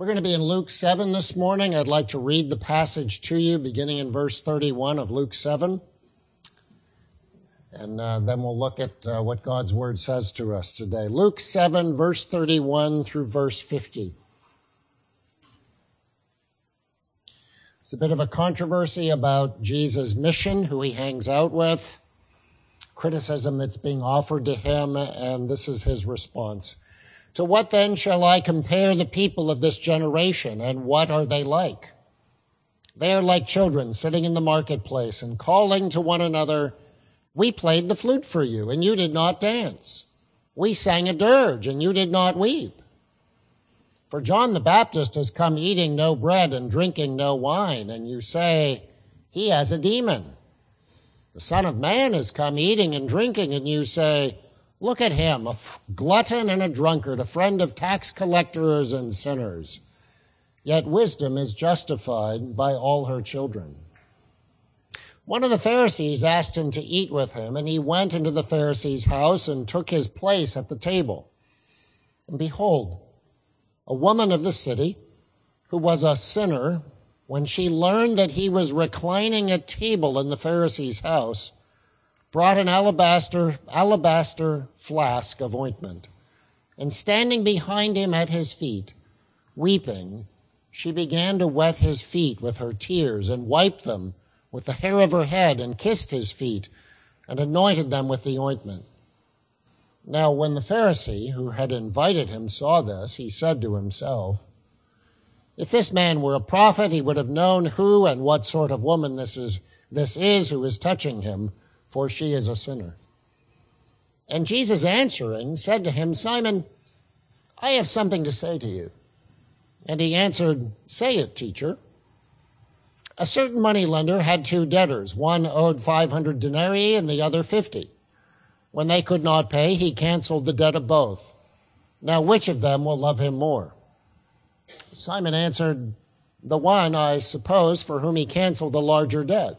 We're going to be in Luke 7 this morning. I'd like to read the passage to you beginning in verse 31 of Luke 7. And uh, then we'll look at uh, what God's word says to us today. Luke 7, verse 31 through verse 50. It's a bit of a controversy about Jesus' mission, who he hangs out with, criticism that's being offered to him, and this is his response. To what then shall I compare the people of this generation, and what are they like? They are like children sitting in the marketplace and calling to one another, We played the flute for you, and you did not dance. We sang a dirge, and you did not weep. For John the Baptist has come eating no bread and drinking no wine, and you say, He has a demon. The Son of Man has come eating and drinking, and you say, Look at him, a glutton and a drunkard, a friend of tax collectors and sinners. Yet wisdom is justified by all her children. One of the Pharisees asked him to eat with him, and he went into the Pharisee's house and took his place at the table. And behold, a woman of the city, who was a sinner, when she learned that he was reclining at table in the Pharisee's house, brought an alabaster, alabaster flask of ointment. And standing behind him at his feet, weeping, she began to wet his feet with her tears and wiped them with the hair of her head and kissed his feet and anointed them with the ointment. Now, when the Pharisee who had invited him saw this, he said to himself, If this man were a prophet, he would have known who and what sort of woman this is, this is who is touching him for she is a sinner. And Jesus answering said to him, Simon, I have something to say to you. And he answered, Say it, teacher. A certain money lender had two debtors. One owed 500 denarii and the other 50. When they could not pay, he canceled the debt of both. Now, which of them will love him more? Simon answered, The one, I suppose, for whom he canceled the larger debt.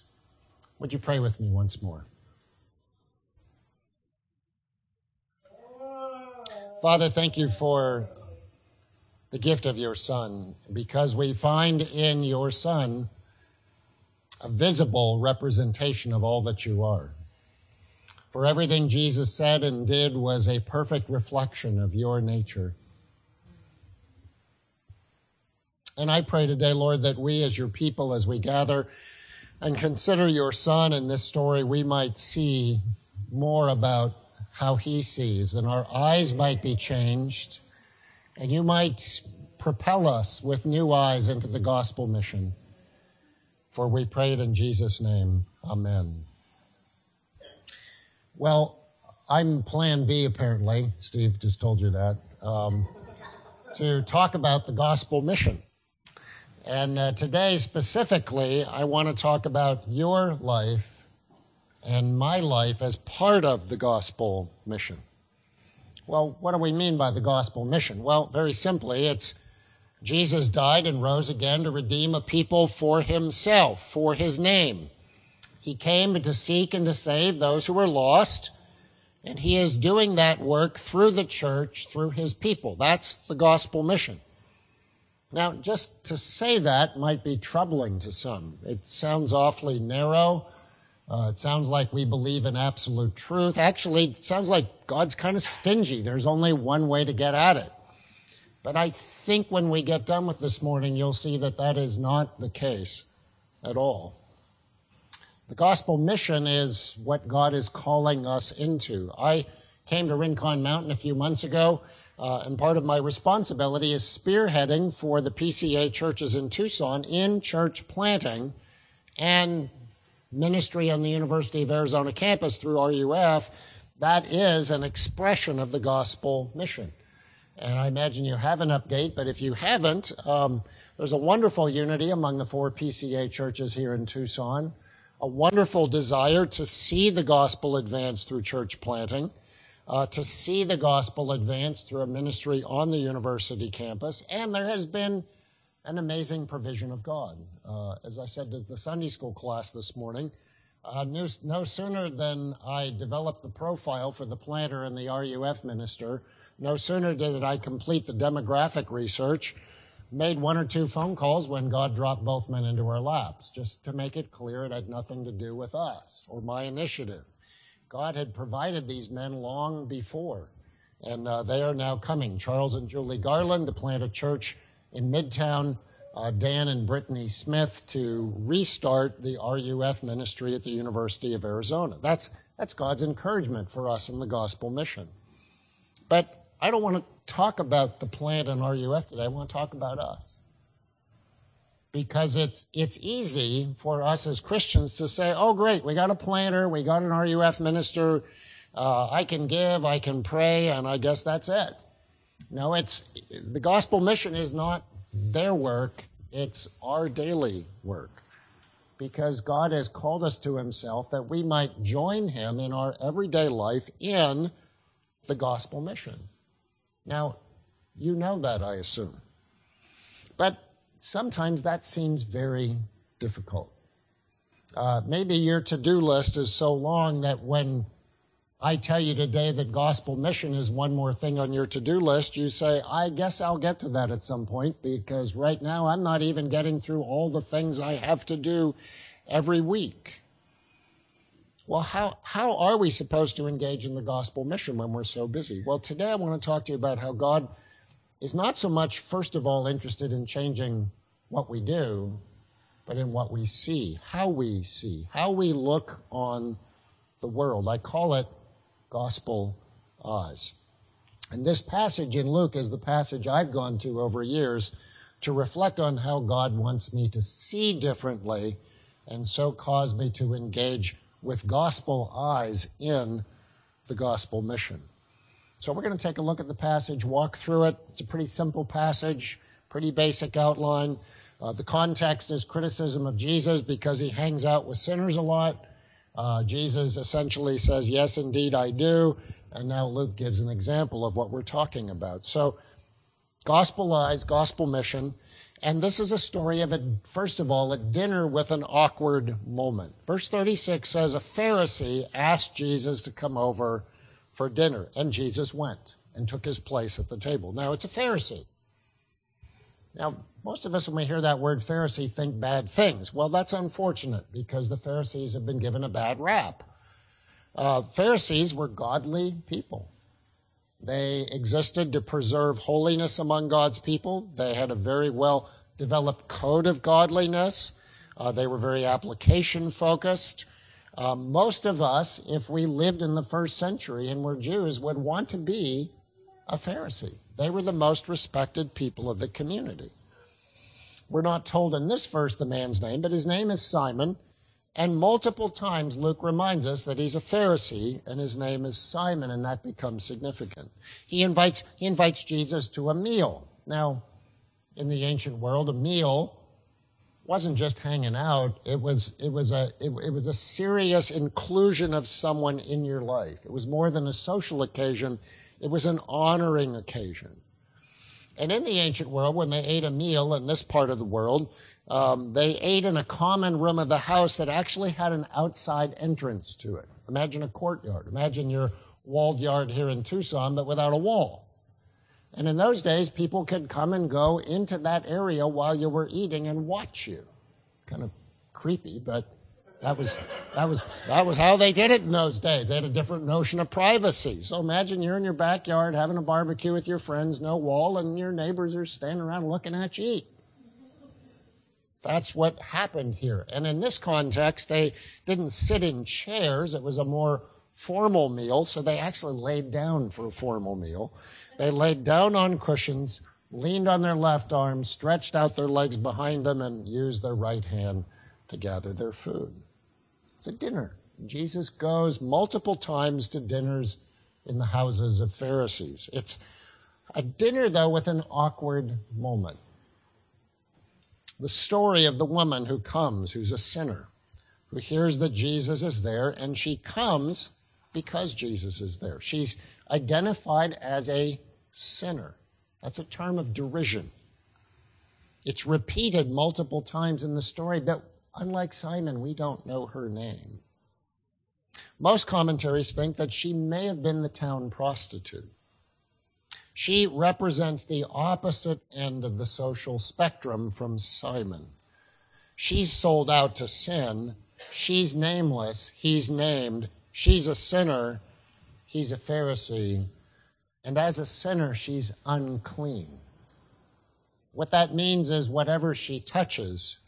Would you pray with me once more? Father, thank you for the gift of your Son, because we find in your Son a visible representation of all that you are. For everything Jesus said and did was a perfect reflection of your nature. And I pray today, Lord, that we as your people, as we gather, and consider your son in this story, we might see more about how he sees, and our eyes might be changed, and you might propel us with new eyes into the gospel mission. For we pray it in Jesus' name. Amen. Well, I'm plan B, apparently. Steve just told you that. Um, to talk about the gospel mission. And uh, today, specifically, I want to talk about your life and my life as part of the gospel mission. Well, what do we mean by the gospel mission? Well, very simply, it's Jesus died and rose again to redeem a people for himself, for his name. He came to seek and to save those who were lost, and he is doing that work through the church, through his people. That's the gospel mission. Now, just to say that might be troubling to some. It sounds awfully narrow. Uh, it sounds like we believe in absolute truth. Actually, it sounds like God's kind of stingy. There's only one way to get at it. But I think when we get done with this morning, you'll see that that is not the case at all. The gospel mission is what God is calling us into. I came to Rincon Mountain a few months ago, uh, and part of my responsibility is spearheading for the PCA churches in Tucson in church planting and ministry on the University of Arizona campus through RUF. That is an expression of the gospel mission. And I imagine you have an update, but if you haven't, um, there's a wonderful unity among the four PCA churches here in Tucson, a wonderful desire to see the gospel advance through church planting uh, to see the gospel advance through a ministry on the university campus. And there has been an amazing provision of God. Uh, as I said to the Sunday school class this morning, uh, no, no, sooner than I developed the profile for the planter and the RUF minister, no sooner did I complete the demographic research, made one or two phone calls when God dropped both men into our laps, just to make it clear it had nothing to do with us or my initiative. God had provided these men long before, and uh, they are now coming. Charles and Julie Garland to plant a church in Midtown, uh, Dan and Brittany Smith to restart the RUF ministry at the University of Arizona. That's, that's God's encouragement for us in the gospel mission. But I don't want to talk about the plant and RUF today. I want to talk about us because it's it's easy for us as Christians to say, "Oh, great, we got a planner, we got an RUF minister, uh, I can give, I can pray, and I guess that's it." No, it's the gospel mission is not their work; it's our daily work, because God has called us to Himself that we might join Him in our everyday life in the gospel mission. Now, you know that, I assume, but sometimes that seems very difficult. Uh, maybe your to do list is so long that when I tell you today that gospel mission is one more thing on your to do list, you say, I guess I'll get to that at some point because right now I'm not even getting through all the things I have to do every week. Well, how, how are we supposed to engage in the gospel mission when we're so busy? Well, today I want to talk to you about how God is not so much, first of all, interested in changing what we do, but in what we see, how we see, how we look on the world. I call it gospel eyes. And this passage in Luke is the passage I've gone to over years to reflect on how God wants me to see differently and so cause me to engage with gospel eyes in the gospel mission. So we're going to take a look at the passage, walk through it. It's a pretty simple passage, pretty basic outline. Uh, the context is criticism of Jesus because he hangs out with sinners a lot. Uh, Jesus essentially says, Yes, indeed, I do. And now Luke gives an example of what we're talking about. So, gospel eyes, gospel mission. And this is a story of, a, first of all, a dinner with an awkward moment. Verse 36 says, A Pharisee asked Jesus to come over for dinner. And Jesus went and took his place at the table. Now, it's a Pharisee. Now, most of us, when we hear that word Pharisee, think bad things. Well, that's unfortunate because the Pharisees have been given a bad rap. Uh, Pharisees were godly people. They existed to preserve holiness among God's people. They had a very well developed code of godliness. Uh, they were very application focused. Uh, most of us, if we lived in the first century and were Jews, would want to be a Pharisee. They were the most respected people of the community. We're not told in this verse the man's name, but his name is Simon. And multiple times Luke reminds us that he's a Pharisee and his name is Simon, and that becomes significant. He invites, he invites Jesus to a meal. Now, in the ancient world, a meal wasn't just hanging out. It was, it was a, it, it, was a serious inclusion of someone in your life. It was more than a social occasion. It was an honoring occasion. And in the ancient world, when they ate a meal in this part of the world, um, they ate in a common room of the house that actually had an outside entrance to it. Imagine a courtyard. Imagine your walled yard here in Tucson, but without a wall. And in those days, people could come and go into that area while you were eating and watch you. Kind of creepy, but that was, That was, that was how they did it in those days. They had a different notion of privacy. So imagine you're in your backyard having a barbecue with your friends, no wall, and your neighbors are standing around looking at you eat. That's what happened here. And in this context, they didn't sit in chairs. It was a more formal meal, so they actually laid down for a formal meal. They laid down on cushions, leaned on their left arm, stretched out their legs behind them, and used their right hand to gather their food. It's a dinner. Jesus goes multiple times to dinners in the houses of Pharisees. It's a dinner, though, with an awkward moment. The story of the woman who comes, who's a sinner, who hears that Jesus is there, and she comes because Jesus is there. She's identified as a sinner. That's a term of derision. It's repeated multiple times in the story, but Unlike Simon, we don't know her name. Most commentaries think that she may have been the town prostitute. She represents the opposite end of the social spectrum from Simon. She's sold out to sin. She's nameless. He's named. She's a sinner. He's a Pharisee. And as a sinner, she's unclean. What that means is whatever she touches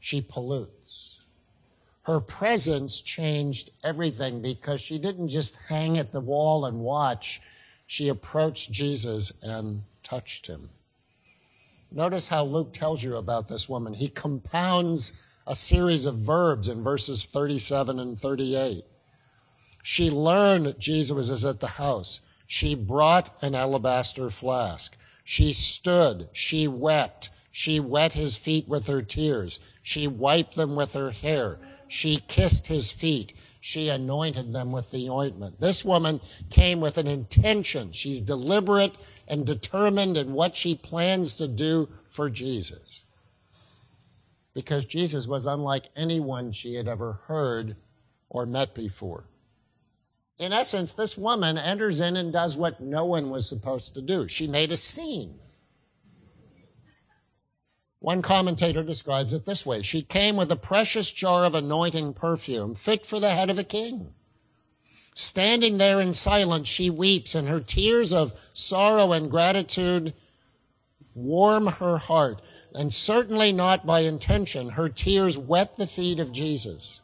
she pollutes. Her presence changed everything because she didn't just hang at the wall and watch. She approached Jesus and touched him. Notice how Luke tells you about this woman. He compounds a series of verbs in verses 37 and 38. She learned Jesus was at the house. She brought an alabaster flask. She stood. She wept. She wet his feet with her tears. She wiped them with her hair. She kissed his feet. She anointed them with the ointment. This woman came with an intention. She's deliberate and determined in what she plans to do for Jesus. Because Jesus was unlike anyone she had ever heard or met before. In essence, this woman enters in and does what no one was supposed to do. She made a scene. One commentator describes it this way She came with a precious jar of anointing perfume fit for the head of a king. Standing there in silence, she weeps, and her tears of sorrow and gratitude warm her heart. And certainly not by intention, her tears wet the feet of Jesus.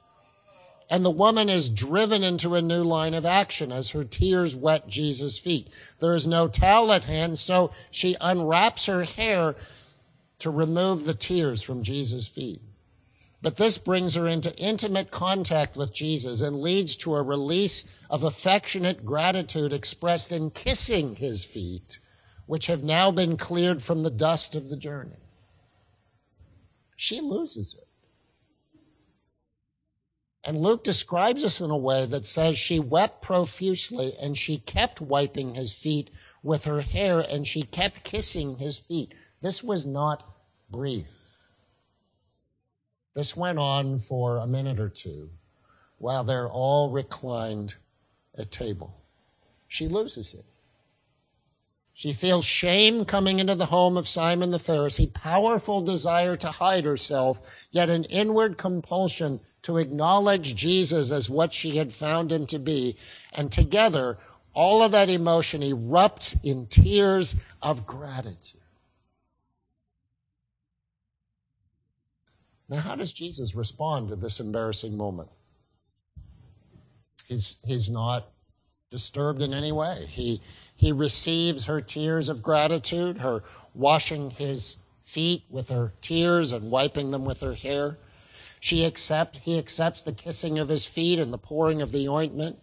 And the woman is driven into a new line of action as her tears wet Jesus' feet. There is no towel at hand, so she unwraps her hair to remove the tears from Jesus' feet. But this brings her into intimate contact with Jesus and leads to a release of affectionate gratitude expressed in kissing his feet, which have now been cleared from the dust of the journey. She loses it. And Luke describes this in a way that says she wept profusely and she kept wiping his feet with her hair and she kept kissing his feet. This was not brief. This went on for a minute or two while they're all reclined at table. She loses it. She feels shame coming into the home of Simon the Pharisee, powerful desire to hide herself, yet an inward compulsion to acknowledge Jesus as what she had found him to be. And together, all of that emotion erupts in tears of gratitude. Now, how does Jesus respond to this embarrassing moment? He's, he's not disturbed in any way. He, he receives her tears of gratitude, her washing his feet with her tears and wiping them with her hair. She accept, he accepts the kissing of his feet and the pouring of the ointment,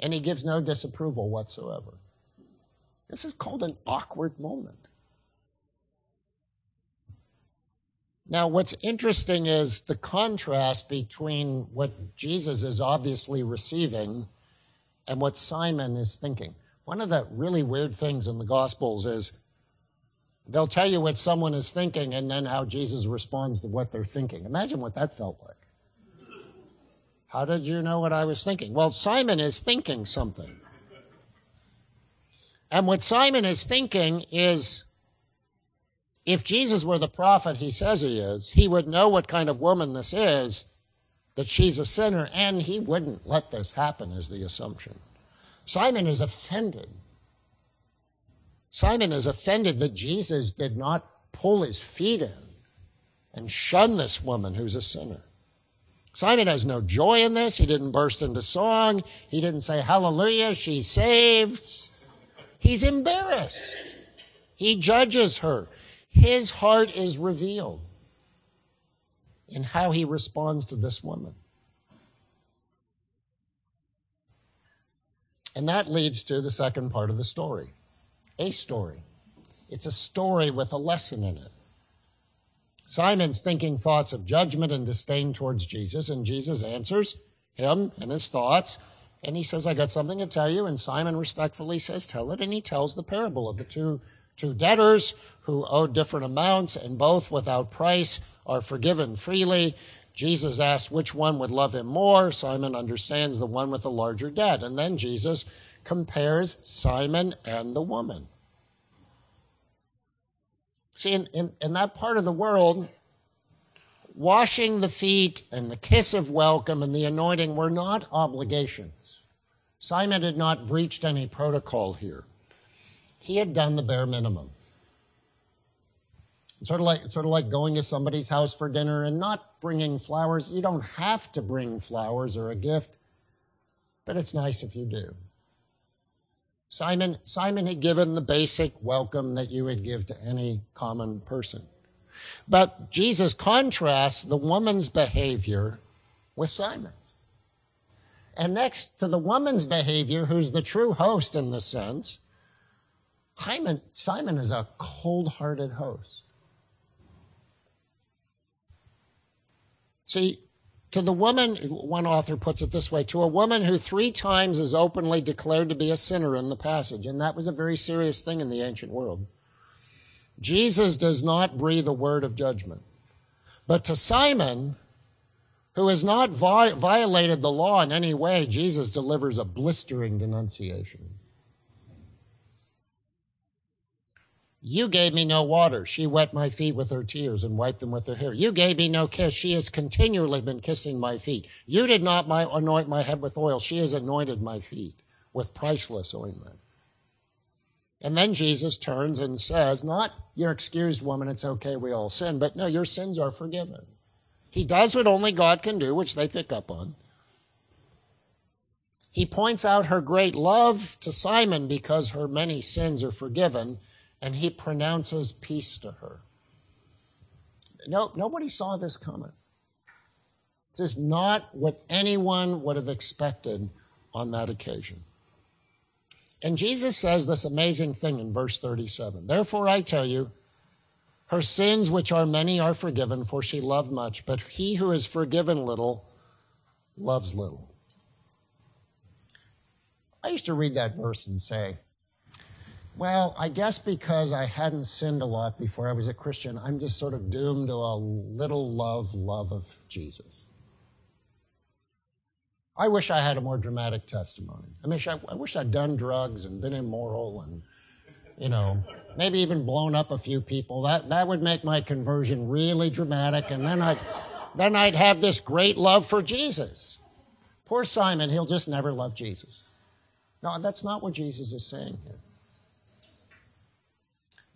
and he gives no disapproval whatsoever. This is called an awkward moment. Now, what's interesting is the contrast between what Jesus is obviously receiving and what Simon is thinking. One of the really weird things in the Gospels is they'll tell you what someone is thinking and then how Jesus responds to what they're thinking. Imagine what that felt like. How did you know what I was thinking? Well, Simon is thinking something. And what Simon is thinking is if Jesus were the prophet he says he is, he would know what kind of woman this is, that she's a sinner, and he wouldn't let this happen, is the assumption. Simon is offended. Simon is offended that Jesus did not pull his feet in and shun this woman who's a sinner. Simon has no joy in this. He didn't burst into song. He didn't say, Hallelujah, she's saved. He's embarrassed. He judges her. His heart is revealed in how he responds to this woman. And that leads to the second part of the story a story. It's a story with a lesson in it. Simon's thinking thoughts of judgment and disdain towards Jesus, and Jesus answers him and his thoughts. And he says, I got something to tell you. And Simon respectfully says, Tell it. And he tells the parable of the two, two debtors who owed different amounts, and both without price are forgiven freely. Jesus asks which one would love him more. Simon understands the one with the larger debt. And then Jesus compares Simon and the woman. See, in, in, in, that part of the world, washing the feet and the kiss of welcome and the anointing were not obligations. Simon had not breached any protocol here. He had done the bare minimum. Sort of like sort of like going to somebody's house for dinner and not bringing flowers. You don't have to bring flowers or a gift, but it's nice if you do. Simon, Simon had given the basic welcome that you would give to any common person. But Jesus contrasts the woman's behavior with Simon's. And next to the woman's behavior, who's the true host in the sense, Simon, Simon is a cold hearted host. See, to the woman, one author puts it this way, to a woman who three times is openly declared to be a sinner in the passage, and that was a very serious thing in the ancient world. Jesus does not breathe a word of judgment. But to Simon, who has not violated the law in any way, Jesus delivers a blistering denunciation. You gave me no water. She wet my feet with her tears and wiped them with her hair. You gave me no kiss. She has continually been kissing my feet. You did not my, anoint my head with oil. She has anointed my feet with priceless ointment. And then Jesus turns and says, Not, you're excused, woman. It's okay. We all sin. But no, your sins are forgiven. He does what only God can do, which they pick up on. He points out her great love to Simon because her many sins are forgiven and he pronounces peace to her. No, nobody saw this coming. This is not what anyone would have expected on that occasion. And Jesus says this amazing thing in verse 37. Therefore I tell you, her sins, which are many, are forgiven, for she loved much, but he who is forgiven little loves little. I used to read that verse and say, well, I guess because I hadn't sinned a lot before I was a Christian, I'm just sort of doomed to a little love, love of Jesus. I wish I had a more dramatic testimony. I wish, I, I wish I'd done drugs and been immoral and, you know, maybe even blown up a few people. That, that would make my conversion really dramatic, and then I'd, then I'd have this great love for Jesus. Poor Simon, he'll just never love Jesus. No, that's not what Jesus is saying here.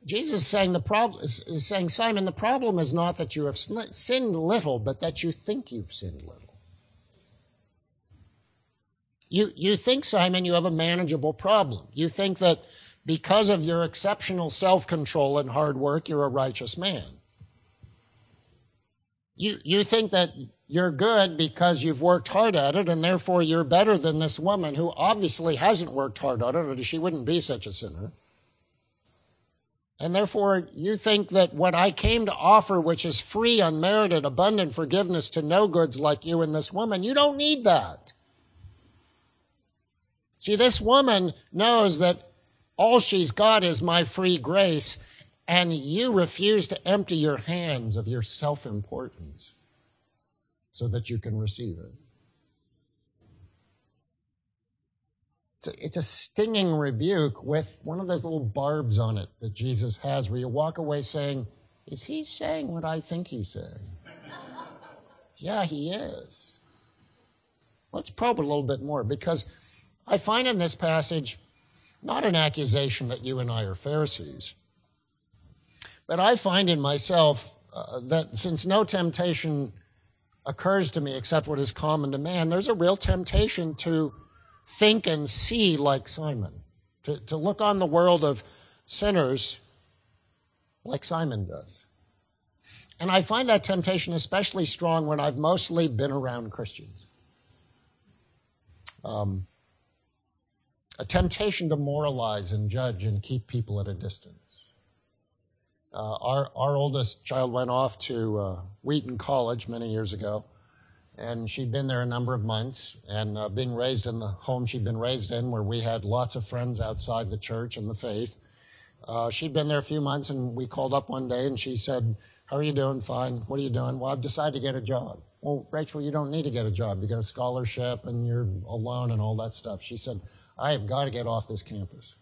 Jesus is saying the problem is, saying, Simon, the problem is not that you have sinned little, but that you think you've sinned little. You, you think, Simon, you have a manageable problem. You think that because of your exceptional self control and hard work, you're a righteous man. You, you think that you're good because you've worked hard at it, and therefore you're better than this woman who obviously hasn't worked hard at it, or she wouldn't be such a sinner. And therefore, you think that what I came to offer, which is free, unmerited, abundant forgiveness to no goods like you and this woman, you don't need that. See, this woman knows that all she's got is my free grace, and you refuse to empty your hands of your self importance so that you can receive it. It's a, it's a stinging rebuke with one of those little barbs on it that Jesus has where you walk away saying, Is he saying what I think he's saying? yeah, he is. Let's probe a little bit more because I find in this passage not an accusation that you and I are Pharisees, but I find in myself uh, that since no temptation occurs to me except what is common to man, there's a real temptation to think and see like Simon, to, to look on the world of sinners like Simon does. And I find that temptation especially strong when I've mostly been around Christians. Um, a temptation to moralize and judge and keep people at a distance. Uh, our, our oldest child went off to uh, Wheaton College many years ago, and she'd been there a number of months. And uh, being raised in the home she'd been raised in, where we had lots of friends outside the church and the faith, uh, she'd been there a few months, and we called up one day, and she said, "How are you doing? Fine. What are you doing? Well, I've decided to get a job. Well, Rachel, you don't need to get a job. You got a scholarship, and you're alone, and all that stuff." She said, "I have got to get off this campus."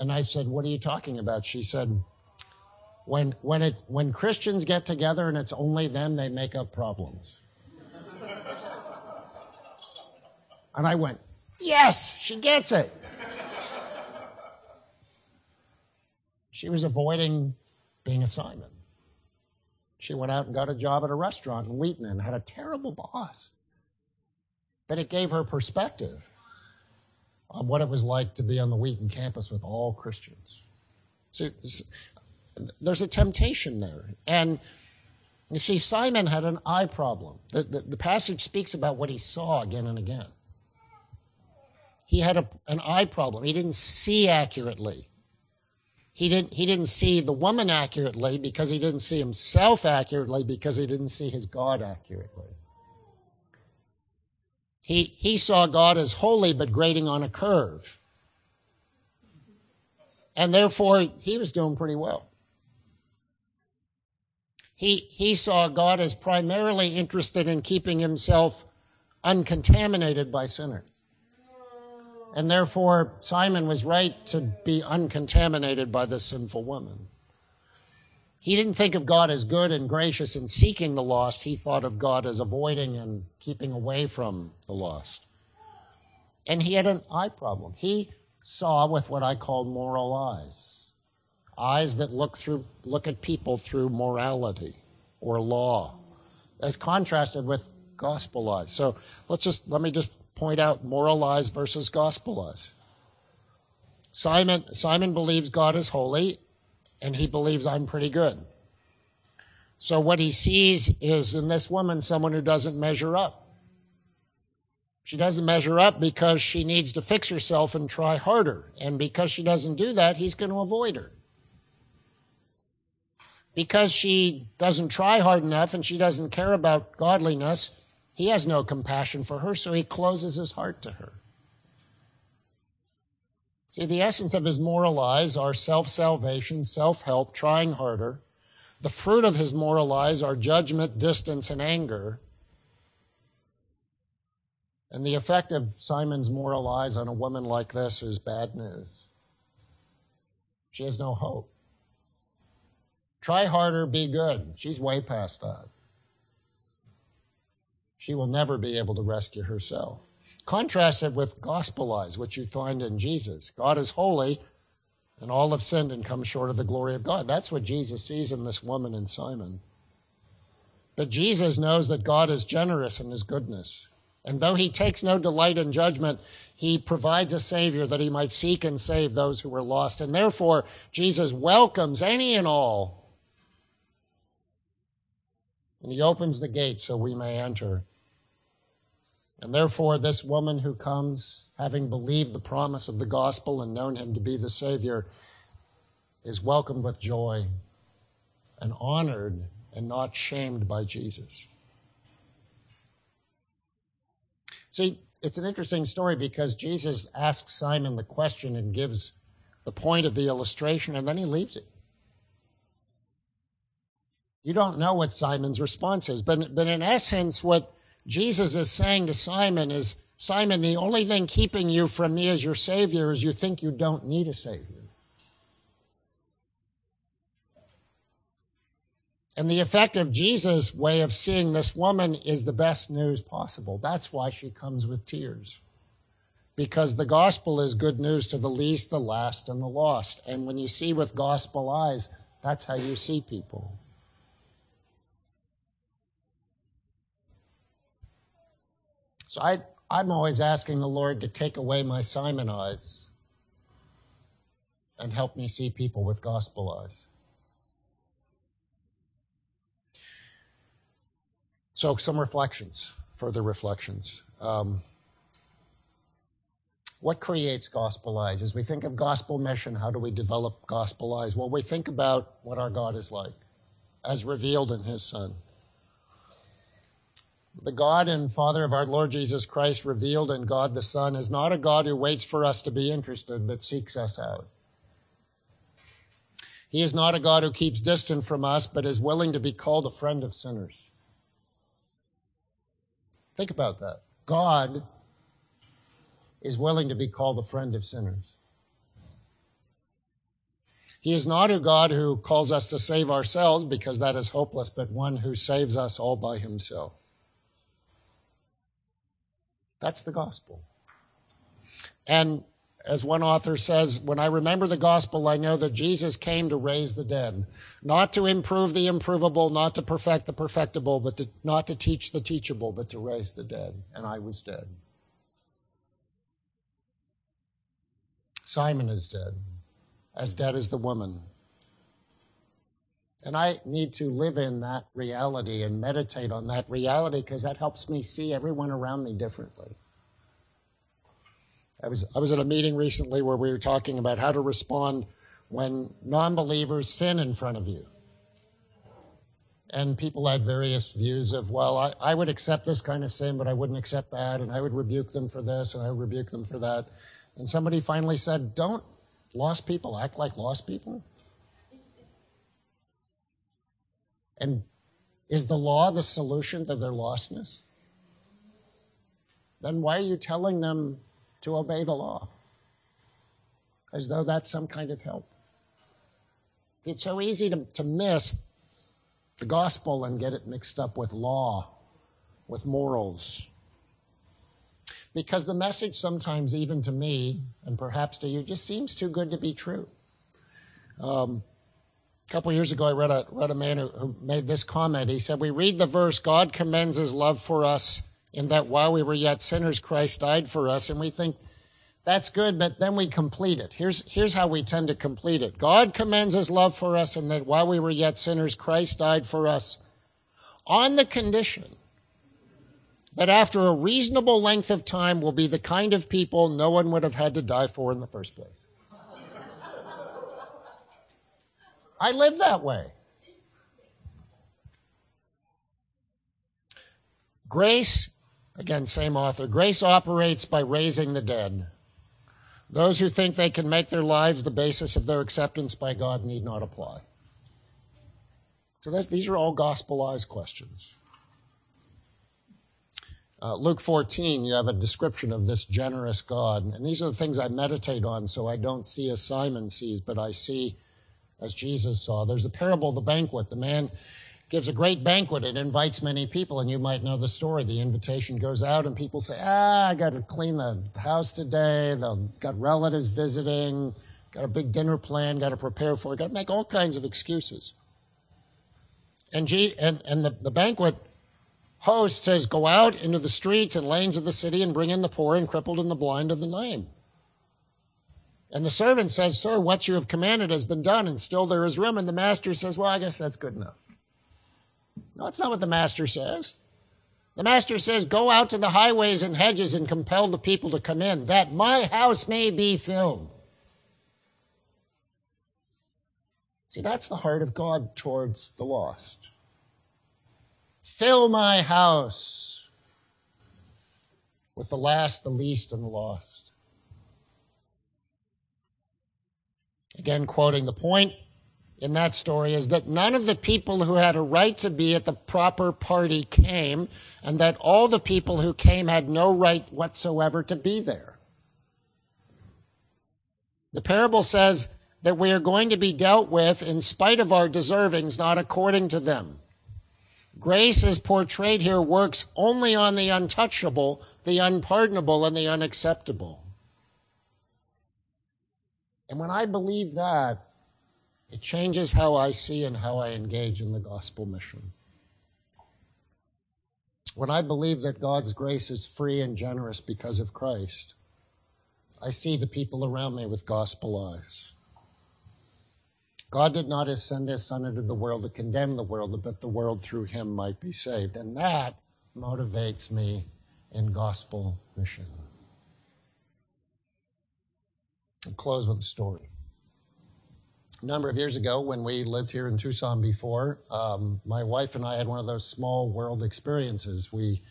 And I said, What are you talking about? She said, When, when, it, when Christians get together and it's only them, they make up problems. and I went, Yes, she gets it. she was avoiding being a Simon. She went out and got a job at a restaurant in Wheaton and had a terrible boss. But it gave her perspective on what it was like to be on the Wheaton campus with all Christians. See, there's a temptation there. And you see, Simon had an eye problem. The, the, the, passage speaks about what he saw again and again. He had a, an eye problem. He didn't see accurately. He didn't, he didn't see the woman accurately because he didn't see himself accurately because he didn't see his God accurately. He, he saw God as holy but grading on a curve. And therefore, he was doing pretty well. He, he saw God as primarily interested in keeping himself uncontaminated by sinners. And therefore, Simon was right to be uncontaminated by this sinful woman. He didn't think of God as good and gracious in seeking the lost. He thought of God as avoiding and keeping away from the lost. And he had an eye problem. He saw with what I call moral eyes. Eyes that look through, look at people through morality or law, as contrasted with gospel eyes. So let's just, let me just point out moral eyes versus gospel eyes. Simon, Simon believes God is holy and he believes I'm pretty good. So what he sees is in this woman someone who doesn't measure up. She doesn't measure up because she needs to fix herself and try harder. And because she doesn't do that, he's going to avoid her. Because she doesn't try hard enough and she doesn't care about godliness, he has no compassion for her, so he closes his heart to her. See, the essence of his moral eyes are self salvation, self help, trying harder. The fruit of his moral eyes are judgment, distance, and anger. And the effect of Simon's moral eyes on a woman like this is bad news. She has no hope. Try harder, be good. She's way past that. She will never be able to rescue herself. Contrast it with gospel eyes, which you find in Jesus. God is holy, and all have sinned and come short of the glory of God. That's what Jesus sees in this woman and Simon. But Jesus knows that God is generous in his goodness. And though he takes no delight in judgment, he provides a Savior that he might seek and save those who were lost. And therefore, Jesus welcomes any and all. And he opens the gate so we may enter. And therefore, this woman who comes, having believed the promise of the gospel and known him to be the Savior, is welcomed with joy and honored and not shamed by Jesus. See, it's an interesting story because Jesus asks Simon the question and gives the point of the illustration, and then he leaves it. You don't know what Simon's response is, but, but in essence, what Jesus is saying to Simon is, Simon, the only thing keeping you from me as your Savior is you think you don't need a Savior. And the effect of Jesus' way of seeing this woman is the best news possible. That's why she comes with tears. Because the gospel is good news to the least, the last, and the lost. And when you see with gospel eyes, that's how you see people. So I, I'm always asking the Lord to take away my Simon eyes and help me see people with gospel eyes. So, some reflections, further reflections. Um, what creates gospel eyes? As we think of gospel mission, how do we develop gospel eyes? Well, we think about what our God is like, as revealed in His Son. The God and Father of our Lord Jesus Christ, revealed in God the Son, is not a God who waits for us to be interested, but seeks us out. He is not a God who keeps distant from us, but is willing to be called a friend of sinners. Think about that. God is willing to be called a friend of sinners. He is not a God who calls us to save ourselves because that is hopeless, but one who saves us all by himself. That's the gospel. And as one author says, when I remember the gospel, I know that Jesus came to raise the dead, not to improve the improvable, not to perfect the perfectible, but to, not to teach the teachable, but to raise the dead. And I was dead. Simon is dead, as dead as the woman. And I need to live in that reality and meditate on that reality because that helps me see everyone around me differently. I was, I was at a meeting recently where we were talking about how to respond when non believers sin in front of you. And people had various views of, well, I, I would accept this kind of sin, but I wouldn't accept that, and I would rebuke them for this, and I would rebuke them for that. And somebody finally said, Don't lost people act like lost people? And is the law the solution to their lostness? Then why are you telling them to obey the law, as though that's some kind of help. It's so easy to, to miss the gospel and get it mixed up with law, with morals. Because the message sometimes, even to me, and perhaps to you, just seems too good to be true. Um, a couple years ago, I read a, read a man who, who made this comment. He said, We read the verse, God commends his love for us in that while we were yet sinners, Christ died for us. And we think that's good, but then we complete it. Here's, here's how we tend to complete it. God commends his love for us in that while we were yet sinners, Christ died for us on the condition that after a reasonable length of time will be the kind of people no one would have had to die for in the first place. I live that way. Grace Again, same author. Grace operates by raising the dead. Those who think they can make their lives the basis of their acceptance by God need not apply. So these are all gospelized questions. Uh, Luke 14, you have a description of this generous God. And these are the things I meditate on so I don't see as Simon sees, but I see as Jesus saw. There's the parable of the banquet. The man gives a great banquet and invites many people, and you might know the story. The invitation goes out, and people say, Ah, I got to clean the house today. They've got relatives visiting, got a big dinner plan, got to prepare for it, got to make all kinds of excuses. And, G- and, and the, the banquet host says, Go out into the streets and lanes of the city and bring in the poor and crippled and the blind and the lame. And the servant says, Sir, what you have commanded has been done, and still there is room. And the master says, Well, I guess that's good enough. No, that's not what the master says. The master says, Go out to the highways and hedges and compel the people to come in, that my house may be filled. See, that's the heart of God towards the lost. Fill my house with the last, the least, and the lost. Again, quoting the point in that story is that none of the people who had a right to be at the proper party came, and that all the people who came had no right whatsoever to be there. The parable says that we are going to be dealt with in spite of our deservings, not according to them. Grace, as portrayed here, works only on the untouchable, the unpardonable, and the unacceptable. And when I believe that, it changes how I see and how I engage in the gospel mission. When I believe that God's grace is free and generous because of Christ, I see the people around me with gospel eyes. God did not send his son into the world to condemn the world, but the world through him might be saved. And that motivates me in gospel mission. I'll close with a story. A number of years ago, when we lived here in Tucson before, um, my wife and I had one of those small world experiences. We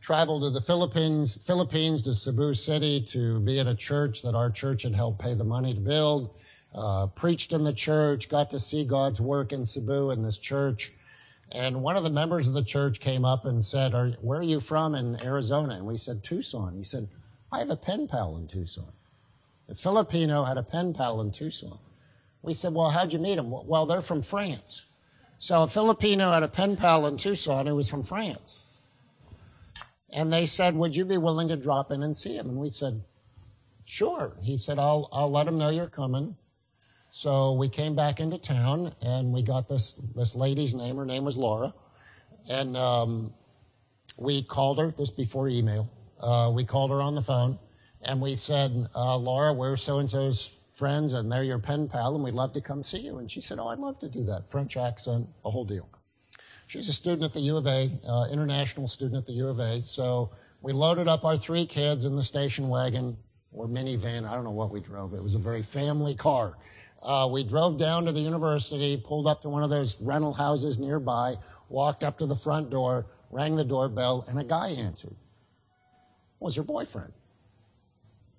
traveled to the Philippines, Philippines to Cebu City to be at a church that our church had helped pay the money to build uh, preached in the church, got to see God's work in Cebu in this church. And one of the members of the church came up and said, are, Where are you from in Arizona? And we said, Tucson. He said, I have a pen pal in Tucson. The Filipino had a pen pal in Tucson. We said, Well, how'd you meet them? Well, they're from France. So a Filipino had a pen pal in Tucson who was from France. And they said, Would you be willing to drop in and see him? And we said, Sure. He said, I'll, I'll let him know you're coming. So we came back into town and we got this, this lady's name. Her name was Laura. And um, we called her, this before email. Uh, we called her on the phone and we said, uh, Laura, we're so and so's friends and they're your pen pal and we'd love to come see you. And she said, Oh, I'd love to do that. French accent, a whole deal. She's a student at the U of A, uh, international student at the U of A. So we loaded up our three kids in the station wagon or minivan. I don't know what we drove. It was a very family car. Uh, we drove down to the university, pulled up to one of those rental houses nearby, walked up to the front door, rang the doorbell, and a guy answered. It was her boyfriend.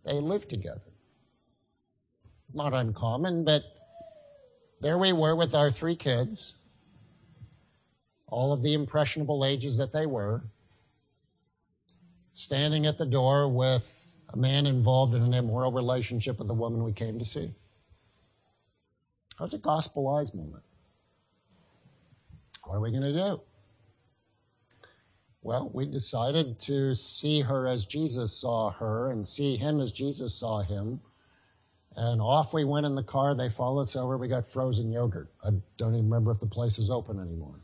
They lived together. Not uncommon, but there we were with our three kids, all of the impressionable ages that they were, standing at the door with a man involved in an immoral relationship with the woman we came to see. That's a gospel eyes moment. What are we going to do? Well, we decided to see her as Jesus saw her and see him as Jesus saw him. And off we went in the car. They followed us over. We got frozen yogurt. I don't even remember if the place is open anymore.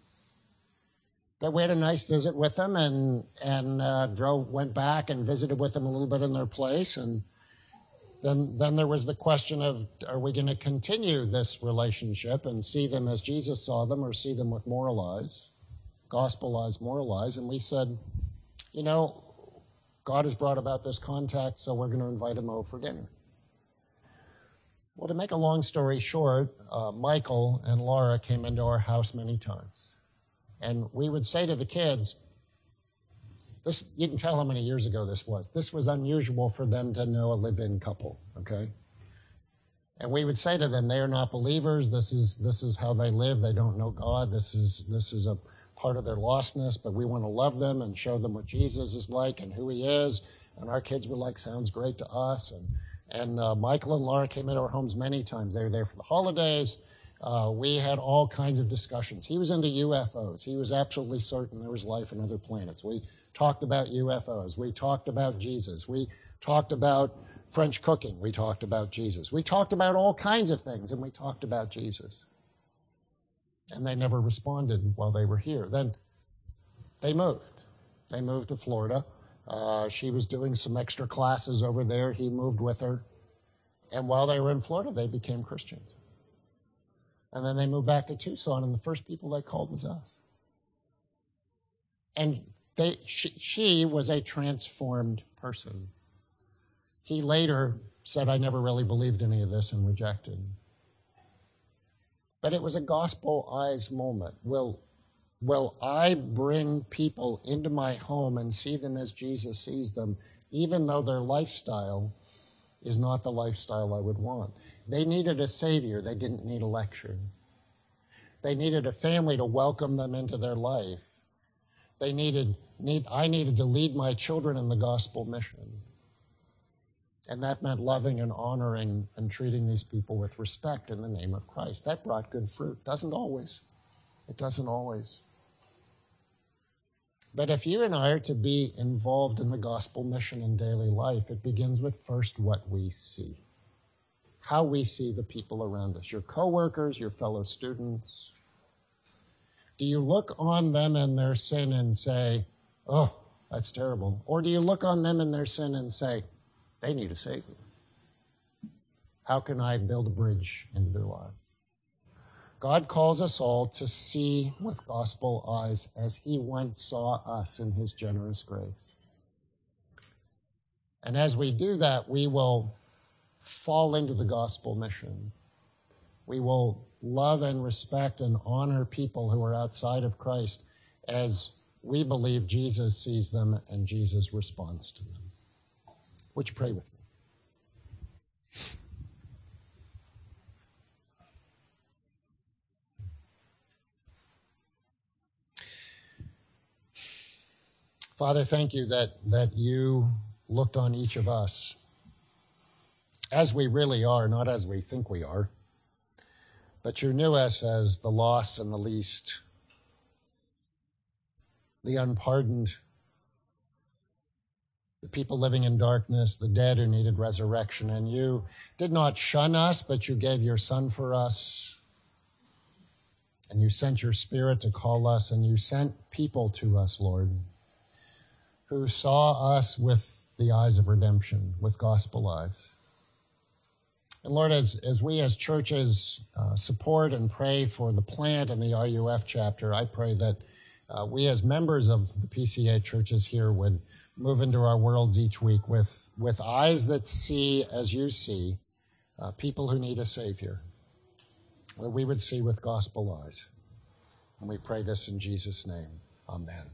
But we had a nice visit with them and, and uh, drove, went back and visited with them a little bit in their place. And then, then there was the question of are we going to continue this relationship and see them as Jesus saw them or see them with moral eyes, gospel eyes, moral eyes? And we said, you know, God has brought about this contact, so we're going to invite him over for dinner. Well, to make a long story short, uh, Michael and Laura came into our house many times. And we would say to the kids, this, you can tell how many years ago this was. This was unusual for them to know a live-in couple, okay? And we would say to them, they are not believers. This is, this is how they live. They don't know God. This is, this is a part of their lostness, but we want to love them and show them what Jesus is like and who he is. And our kids were like, sounds great to us. And, and uh, Michael and Laura came into our homes many times. They were there for the holidays. Uh, we had all kinds of discussions. He was into UFOs. He was absolutely certain there was life on other planets. We talked about UFOs. We talked about Jesus. We talked about French cooking. We talked about Jesus. We talked about all kinds of things, and we talked about Jesus. And they never responded while they were here. Then they moved. They moved to Florida. Uh, she was doing some extra classes over there. He moved with her. And while they were in Florida, they became Christians. And then they moved back to Tucson, and the first people they called was us. And they, she, she was a transformed person. He later said, I never really believed any of this and rejected. But it was a gospel eyes moment. Will, will I bring people into my home and see them as Jesus sees them, even though their lifestyle is not the lifestyle I would want? They needed a savior, they didn't need a lecture. They needed a family to welcome them into their life. They needed need, I needed to lead my children in the gospel mission. And that meant loving and honoring and treating these people with respect in the name of Christ. That brought good fruit. Doesn't always. It doesn't always. But if you and I are to be involved in the gospel mission in daily life, it begins with first what we see. How we see the people around us, your coworkers, your fellow students. Do you look on them and their sin and say, oh, that's terrible? Or do you look on them and their sin and say, they need a Savior? How can I build a bridge into their lives? God calls us all to see with gospel eyes as he once saw us in his generous grace. And as we do that, we will fall into the gospel mission. We will love and respect and honor people who are outside of Christ as we believe Jesus sees them and Jesus responds to them. Would you pray with me? Father, thank you that, that you looked on each of us as we really are, not as we think we are, but you knew us as the lost and the least, the unpardoned, the people living in darkness, the dead who needed resurrection. And you did not shun us, but you gave your Son for us. And you sent your Spirit to call us, and you sent people to us, Lord who saw us with the eyes of redemption, with gospel eyes. And Lord, as, as we as churches uh, support and pray for the plant and the RUF chapter, I pray that uh, we as members of the PCA churches here would move into our worlds each week with, with eyes that see as you see uh, people who need a Savior, that we would see with gospel eyes. And we pray this in Jesus' name. Amen.